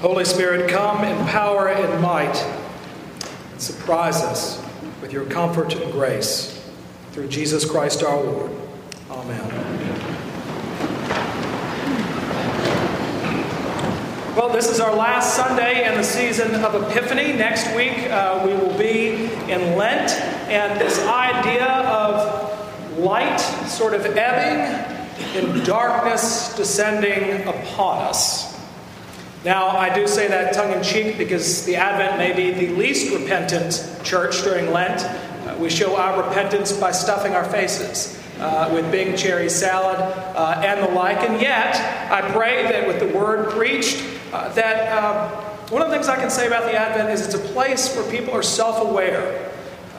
Holy Spirit, come in power and might surprise us with your comfort and grace. Through Jesus Christ our Lord. Amen. Well, this is our last Sunday in the season of Epiphany. Next week, uh, we will be in Lent, and this idea of light sort of ebbing and darkness descending upon us. Now, I do say that tongue in cheek because the Advent may be the least repentant church during Lent. Uh, we show our repentance by stuffing our faces uh, with Bing cherry salad uh, and the like. And yet, I pray that with the word preached, uh, that um, one of the things I can say about the Advent is it's a place where people are self aware.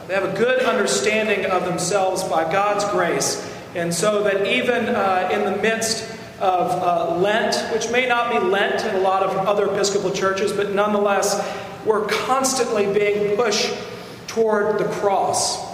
They have a good understanding of themselves by God's grace. And so that even uh, in the midst of uh, Lent, which may not be Lent in a lot of other Episcopal churches, but nonetheless, we're constantly being pushed toward the cross.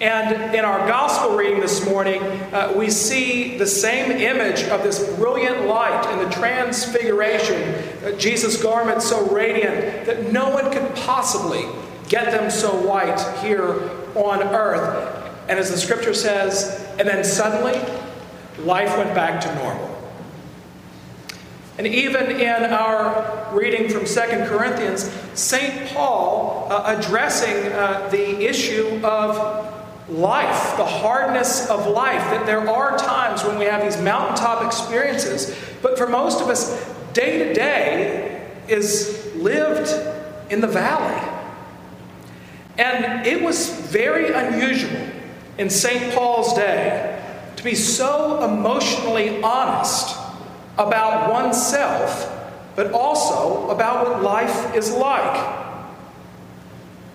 And in our gospel reading this morning, uh, we see the same image of this brilliant light in the transfiguration, uh, Jesus' garments so radiant that no one could possibly get them so white here on earth. And as the scripture says, and then suddenly life went back to normal. And even in our reading from Second Corinthians, St. Paul uh, addressing uh, the issue of life, the hardness of life, that there are times when we have these mountaintop experiences, but for most of us, day to day is lived in the valley. And it was very unusual in St. Paul's day to be so emotionally honest about oneself, but also about what life is like.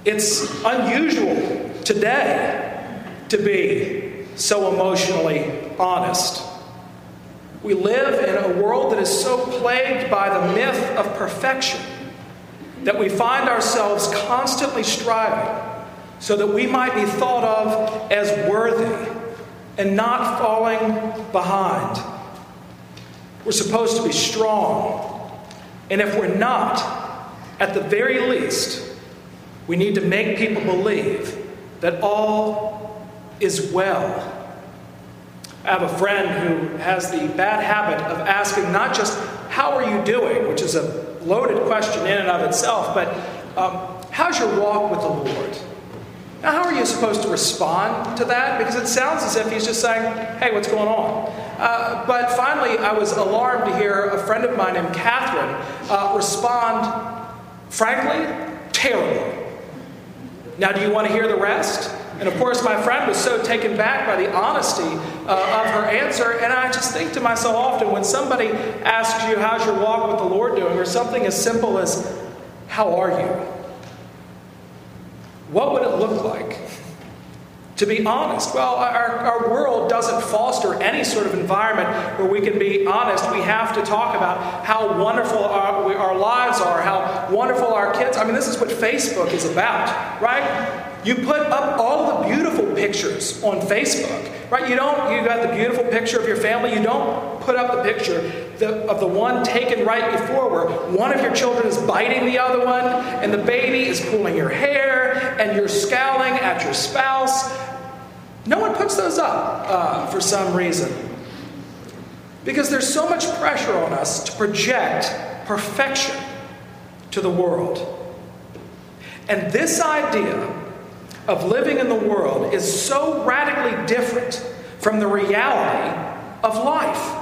It's unusual today to be so emotionally honest. We live in a world that is so plagued by the myth of perfection that we find ourselves constantly striving so that we might be thought of as worthy and not falling behind. We're supposed to be strong. And if we're not, at the very least, we need to make people believe that all is well. I have a friend who has the bad habit of asking not just, How are you doing? which is a loaded question in and of itself, but um, how's your walk with the Lord? Now, how are you supposed to respond to that? Because it sounds as if he's just saying, hey, what's going on? Uh, but finally, I was alarmed to hear a friend of mine named Catherine uh, respond, frankly, terrible. Now, do you want to hear the rest? And of course, my friend was so taken back by the honesty uh, of her answer. And I just think to myself often when somebody asks you, How's your walk with the Lord doing? or something as simple as, How are you? What would it look like? To be honest, well, our, our world doesn't foster any sort of environment where we can be honest. We have to talk about how wonderful our, our lives are, how wonderful our kids. I mean, this is what Facebook is about, right? You put up all the beautiful pictures on Facebook, right? You don't, you got the beautiful picture of your family. You don't put up the picture of the one taken right before where one of your children is biting the other one and the baby is pulling your hair and you're scowling at your spouse. No one puts those up uh, for some reason. Because there's so much pressure on us to project perfection to the world. And this idea of living in the world is so radically different from the reality of life.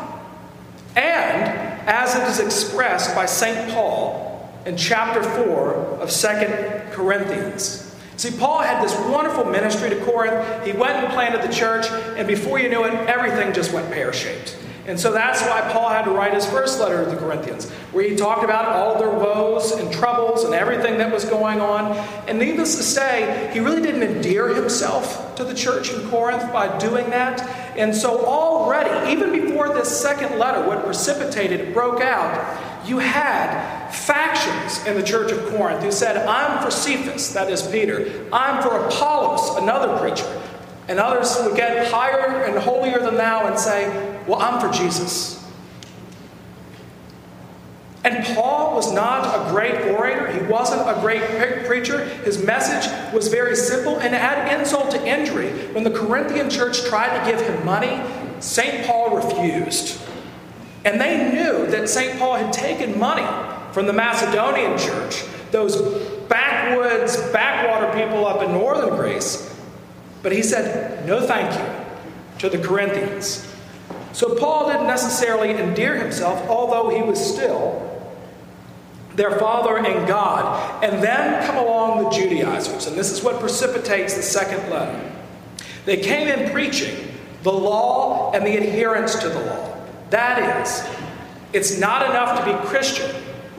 And as it is expressed by St. Paul in chapter 4 of Second Corinthians. See, Paul had this wonderful ministry to Corinth. He went and planted the church, and before you knew it, everything just went pear shaped. And so that's why Paul had to write his first letter to the Corinthians, where he talked about all their woes and troubles and everything that was going on. And needless to say, he really didn't endear himself to the church in Corinth by doing that. And so, already, even before this second letter, what precipitated it broke out, you had factions in the church of Corinth who said, I'm for Cephas, that is Peter. I'm for Apollos, another preacher. And others would get higher and holier than thou and say, Well, I'm for Jesus. And Paul was not a great orator. He wasn't a great preacher. His message was very simple. And add insult to injury, when the Corinthian church tried to give him money, St. Paul refused. And they knew that St. Paul had taken money from the Macedonian church, those backwoods, backwater people up in northern Greece. But he said, no thank you to the Corinthians. So Paul didn't necessarily endear himself, although he was still their father and God. And then come along the Judaizers, and this is what precipitates the second letter. They came in preaching the law and the adherence to the law. That is, it's not enough to be Christian.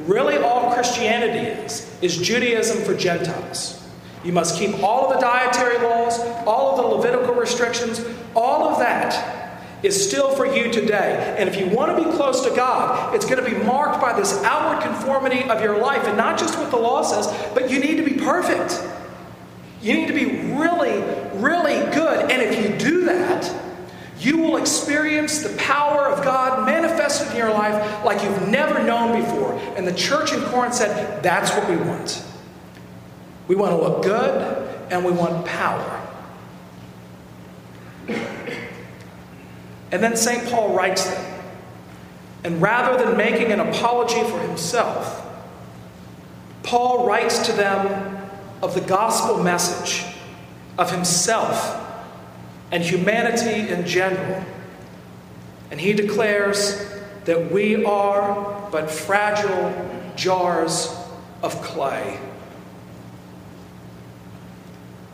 Really, all Christianity is, is Judaism for Gentiles. You must keep all of the dietary laws, all of the Levitical restrictions, all of that is still for you today. And if you want to be close to God, it's going to be marked by this outward conformity of your life, and not just what the law says, but you need to be perfect. You need to be really, really good. And if you do that, you will experience the power of God manifested in your life like you've never known before. And the church in Corinth said, That's what we want. We want to look good and we want power. And then St. Paul writes them. And rather than making an apology for himself, Paul writes to them of the gospel message, of himself and humanity in general. And he declares that we are but fragile jars of clay.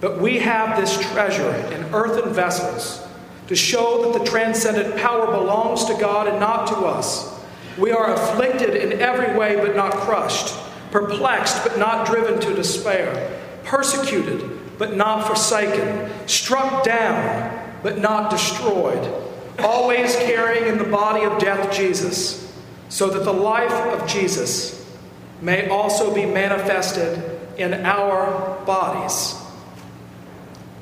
But we have this treasure in earthen vessels to show that the transcendent power belongs to God and not to us. We are afflicted in every way but not crushed, perplexed but not driven to despair, persecuted but not forsaken, struck down but not destroyed, always carrying in the body of death Jesus, so that the life of Jesus may also be manifested in our bodies.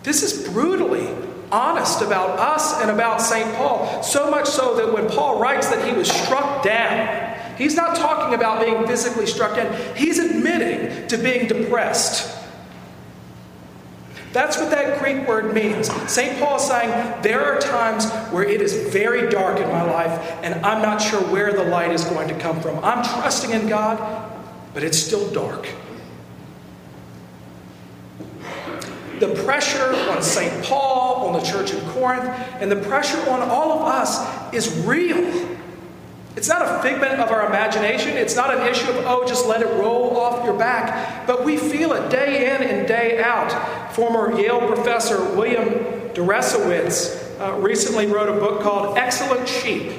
This is brutally honest about us and about St. Paul. So much so that when Paul writes that he was struck down, he's not talking about being physically struck down, he's admitting to being depressed. That's what that Greek word means. St. Paul is saying, There are times where it is very dark in my life, and I'm not sure where the light is going to come from. I'm trusting in God, but it's still dark. the pressure on St. Paul, on the church in Corinth, and the pressure on all of us is real. It's not a figment of our imagination. It's not an issue of, oh, just let it roll off your back. But we feel it day in and day out. Former Yale professor William Deresiewicz uh, recently wrote a book called Excellent Sheep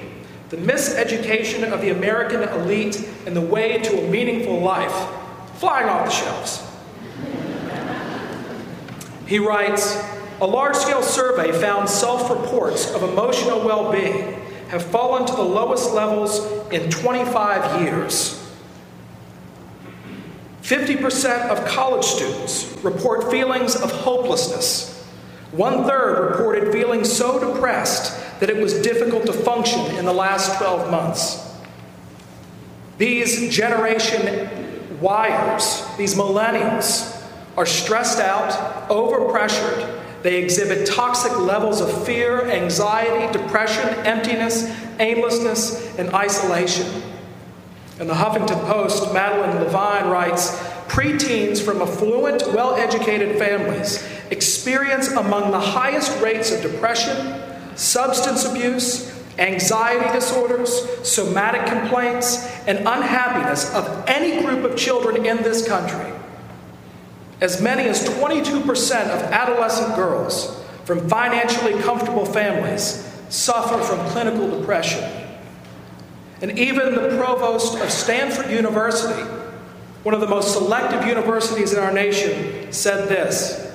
The Miseducation of the American Elite and the Way to a Meaningful Life. Flying off the shelves. He writes A large scale survey found self reports of emotional well being have fallen to the lowest levels in 25 years. 50% of college students report feelings of hopelessness. One third reported feeling so depressed that it was difficult to function in the last 12 months. These generation Y's, these millennials, are stressed out, overpressured. They exhibit toxic levels of fear, anxiety, depression, emptiness, aimlessness, and isolation. In the Huffington Post, Madeline Levine writes Preteens from affluent, well educated families experience among the highest rates of depression, substance abuse, anxiety disorders, somatic complaints, and unhappiness of any group of children in this country. As many as 22% of adolescent girls from financially comfortable families suffer from clinical depression. And even the provost of Stanford University, one of the most selective universities in our nation, said this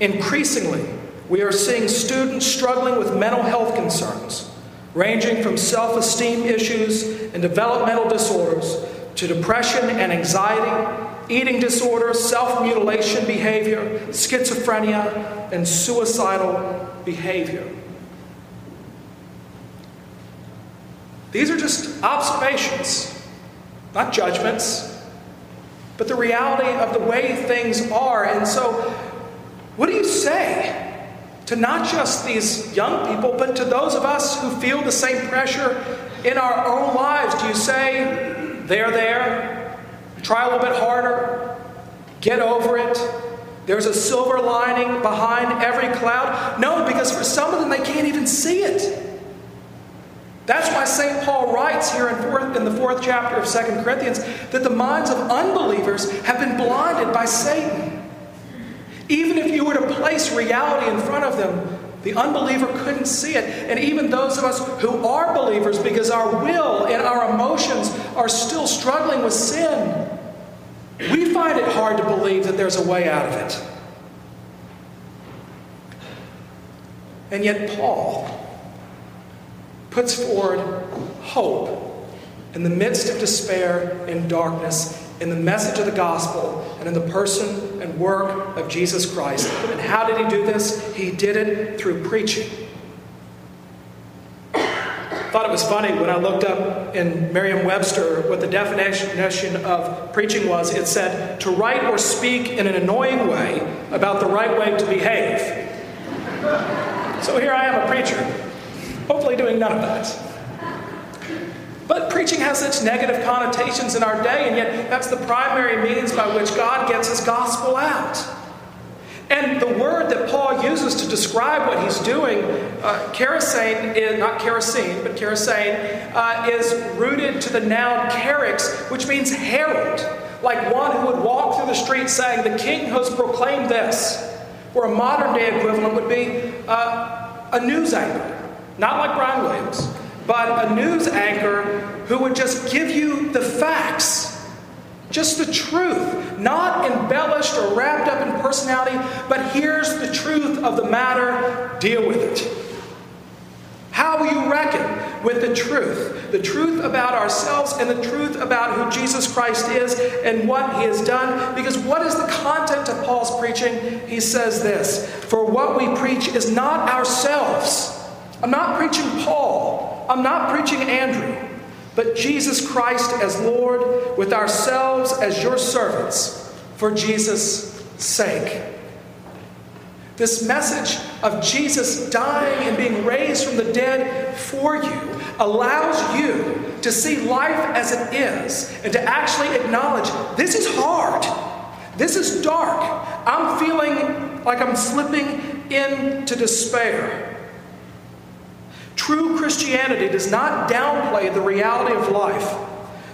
Increasingly, we are seeing students struggling with mental health concerns, ranging from self esteem issues and developmental disorders to depression and anxiety eating disorders, self mutilation behavior, schizophrenia, and suicidal behavior. These are just observations. not judgments, but the reality of the way things are. And so, what do you say to not just these young people, but to those of us who feel the same pressure in our own lives? Do you say, they're there, try a little bit harder, get over it? There's a silver lining behind every cloud? No, because for some of them, they can't even see it. That's why St. Paul writes here in, fourth, in the fourth chapter of Second Corinthians that the minds of unbelievers have been blinded by Satan. Even if you were to place reality in front of them, the unbeliever couldn't see it. And even those of us who are believers, because our will and our emotions are still struggling with sin, we find it hard to believe that there's a way out of it. And yet, Paul, puts forward hope in the midst of despair and darkness in the message of the gospel and in the person and work of Jesus Christ. And how did he do this? He did it through preaching. Thought it was funny when I looked up in Merriam Webster what the definition of preaching was. It said, to write or speak in an annoying way about the right way to behave. So here I am, a preacher Hopefully, doing none of that. But preaching has such negative connotations in our day, and yet that's the primary means by which God gets his gospel out. And the word that Paul uses to describe what he's doing, uh, kerusso, is, not kerosene, but kerusso, uh, is rooted to the noun kerix, which means herald, like one who would walk through the street saying, The king has proclaimed this. Or a modern day equivalent would be uh, a news anchor. Not like Brian Williams, but a news anchor who would just give you the facts. Just the truth, not embellished or wrapped up in personality, but here's the truth of the matter, deal with it. How will you reckon with the truth? The truth about ourselves and the truth about who Jesus Christ is and what he has done. Because what is the content of Paul's preaching? He says this For what we preach is not ourselves I'm not preaching Paul. I'm not preaching Andrew. But Jesus Christ as Lord, with ourselves as your servants, for Jesus' sake. This message of Jesus dying and being raised from the dead for you allows you to see life as it is and to actually acknowledge this is hard. This is dark. I'm feeling like I'm slipping into despair. True Christianity does not downplay the reality of life.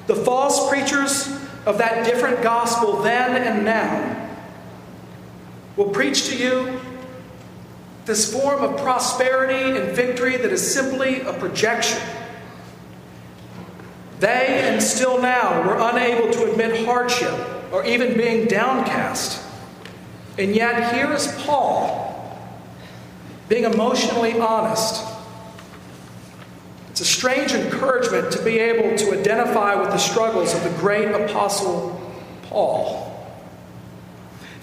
The false preachers of that different gospel then and now will preach to you this form of prosperity and victory that is simply a projection. They and still now were unable to admit hardship or even being downcast. And yet, here is Paul being emotionally honest it's a strange encouragement to be able to identify with the struggles of the great apostle Paul.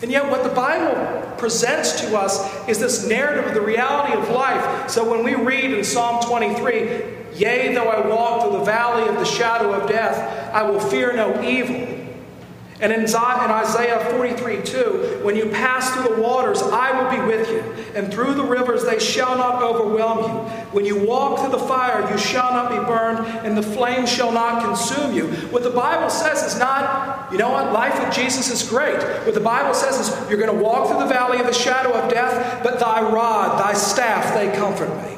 And yet, what the Bible presents to us is this narrative of the reality of life. So, when we read in Psalm 23, Yea, though I walk through the valley of the shadow of death, I will fear no evil and in Isaiah 43 2, when you pass through the waters, I will be with you, and through the rivers they shall not overwhelm you. When you walk through the fire, you shall not be burned, and the flame shall not consume you. What the Bible says is not, you know what, life with Jesus is great. What the Bible says is you're going to walk through the valley of the shadow of death, but thy rod, thy staff, they comfort me.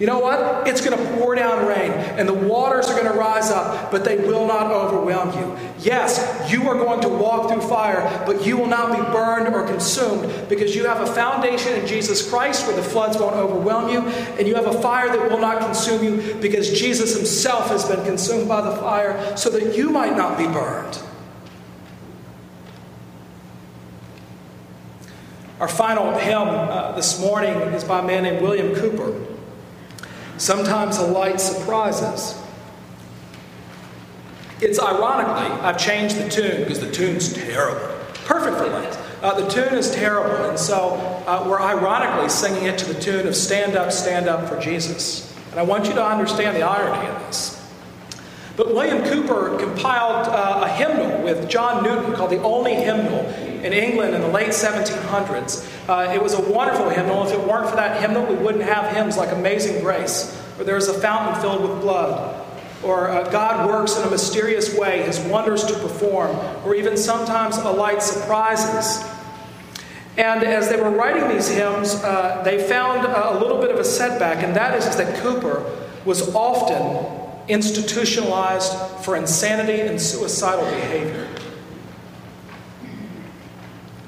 You know what? It's going to pour down rain and the waters are going to rise up, but they will not overwhelm you. Yes, you are going to walk through fire, but you will not be burned or consumed because you have a foundation in Jesus Christ where the floods won't overwhelm you, and you have a fire that will not consume you because Jesus himself has been consumed by the fire so that you might not be burned. Our final hymn uh, this morning is by a man named William Cowper. Sometimes a light surprises. It's ironically, I've changed the tune because the tune's terrible. Perfect for Lent. Uh, the tune is terrible, and so uh, we're ironically singing it to the tune of Stand Up, Stand Up for Jesus. And I want you to understand the irony of this. But William Cowper compiled uh, a hymnal with John Newton called the Olney Hymnal in England in the late 1700s. Uh, it was a wonderful hymnal. If it weren't for that hymnal, we wouldn't have hymns like Amazing Grace, or There is a Fountain Filled with Blood, or uh, God Works in a Mysterious Way, His Wonders to Perform, or even sometimes A Light Surprises. And as they were writing these hymns, uh, they found a little bit of a setback, and that is that Cowper was often institutionalized for insanity and suicidal behavior.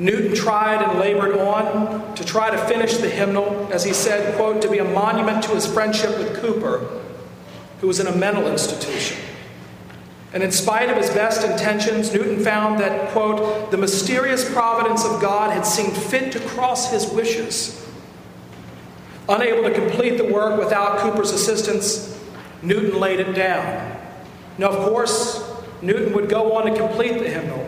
Newton tried and labored on to try to finish the hymnal, as he said, quote, to be a monument to his friendship with Cowper, who was in a mental institution. And in spite of his best intentions, Newton found that, quote, the mysterious providence of God had seen fit to cross his wishes. Unable to complete the work without Cowper's assistance, Newton laid it down. Now, of course, Newton would go on to complete the hymnal,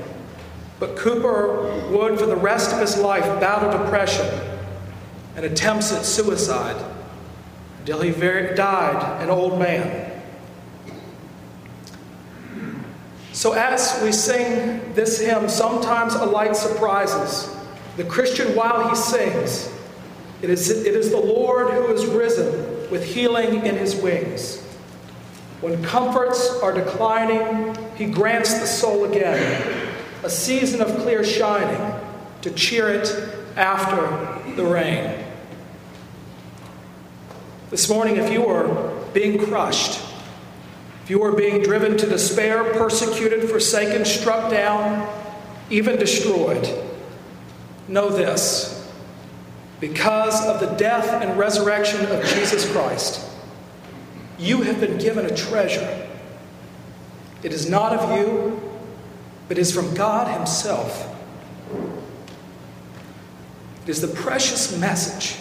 but Cowper would, for the rest of his life, battle depression and attempts at suicide until he died an old man. So, as we sing this hymn, sometimes a light surprises. The Christian, while he sings, it is, it is the Lord who is risen with healing in his wings. When comforts are declining, he grants the soul again a season of clear shining to cheer it after the rain. This morning, if you are being crushed, if you are being driven to despair, persecuted, forsaken, struck down, even destroyed, know this because of the death and resurrection of Jesus Christ, you have been given a treasure. It is not of you, but is from God Himself. It is the precious message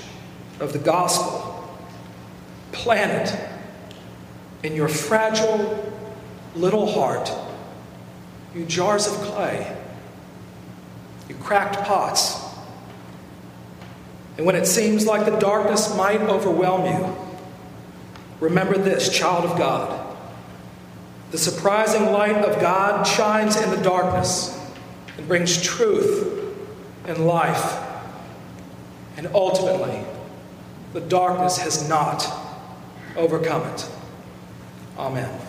of the gospel planted in your fragile little heart, you jars of clay, you cracked pots. And when it seems like the darkness might overwhelm you, remember this, child of God. The surprising light of God shines in the darkness and brings truth and life. And ultimately, the darkness has not overcome it. Amen.